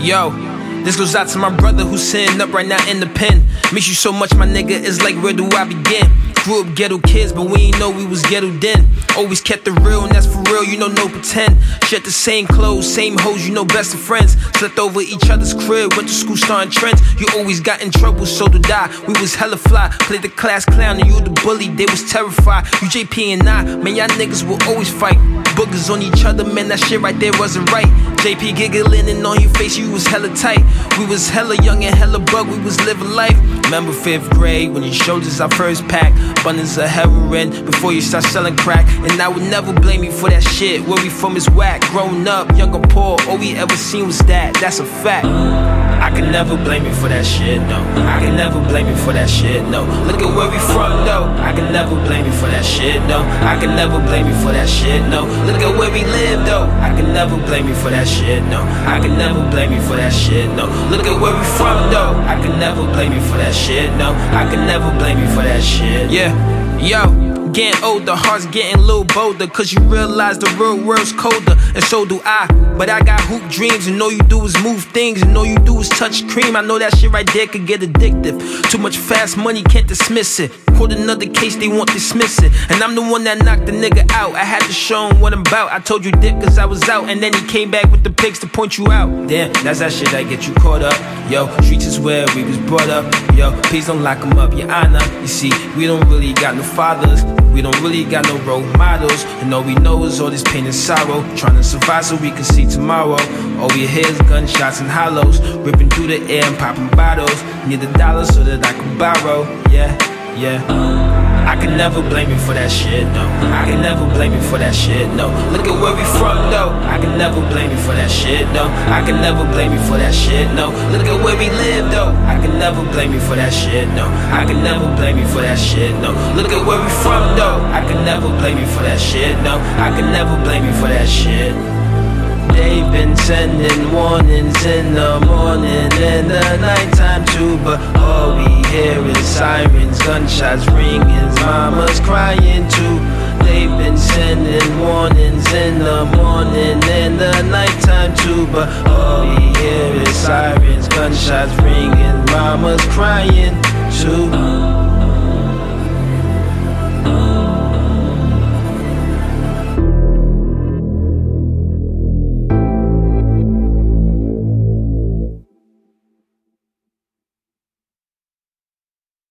Yo, this goes out to my brother who's sitting up right now in the pen. Miss you so much, my nigga. It's like, where do I begin? Grew up ghetto kids, but we ain't know we was ghetto then. Always kept the real, and that's for real, you know, no pretend. Share the same clothes, same hoes, you know, best of friends. Slept over each other's crib, went to school starting trends. You always got in trouble, so did I. We was hella fly, played the class clown, and you the bully, they was terrified. You JP and I, man, y'all niggas will always fight. Boogers on each other, man, that shit right there wasn't right. JP giggling and on your face, you was hella tight. We was hella young and hella bug, we was living life. Remember fifth grade when you showed us our first pack, bundles of heroin before you start selling crack. And I would never blame you for that shit. Where we from is whack. Growing up, young or poor, all we ever seen was that. That's a fact. I can never blame you for that shit, no. I can never blame you for that shit, no. Look at where we from, though. Never blame you for that shit, no. I can never blame you for that shit, no. Look at where we live, though. I can never blame you for that shit, no. I can never blame you for that shit, no. Look at where we from, though. I can never blame you for that shit, no. I can never blame you for that shit. Yeah, yo. Getting older, hearts getting a little bolder. Cause you realize the real world's colder, and so do I. But I got hoop dreams, and all you do is move things, and all you do is touch cream. I know that shit right there could get addictive. Too much fast money, can't dismiss it. Caught another case, they won't dismiss it. And I'm the one that knocked the nigga out. I had to show him what I'm about. I told you dip cause I was out, and then he came back with the pics to point you out. Damn, that's that shit that get you caught up. Yo, streets is where we was brought up. Yo, please don't lock them up, your honor. You see, we don't really got no fathers. We don't really got no role models, and all we know is all this pain and sorrow. Trying to survive so we can see tomorrow. All we hear is gunshots and hollows, ripping through the air and popping bottles. Need a dollar so that I can borrow. Yeah, yeah. I can never blame you for that shit, no. I can never blame you for that shit, no. Look at where we from, though. I can never blame you for that shit, no. I can never blame you for that shit, no. Look at where we live, though. I can never blame you for that shit, no. I can never blame you for that shit, no. Look at where we from, though. I can never blame you for that shit, no. I can never blame you for that shit. They've been sending warnings in the morning and the nighttime too, but all we hear is sirens, gunshots ringing, mamas crying too. They've been sending warnings in the morning and the nighttime too, but all we hear is sirens, gunshots ringing, mamas crying too.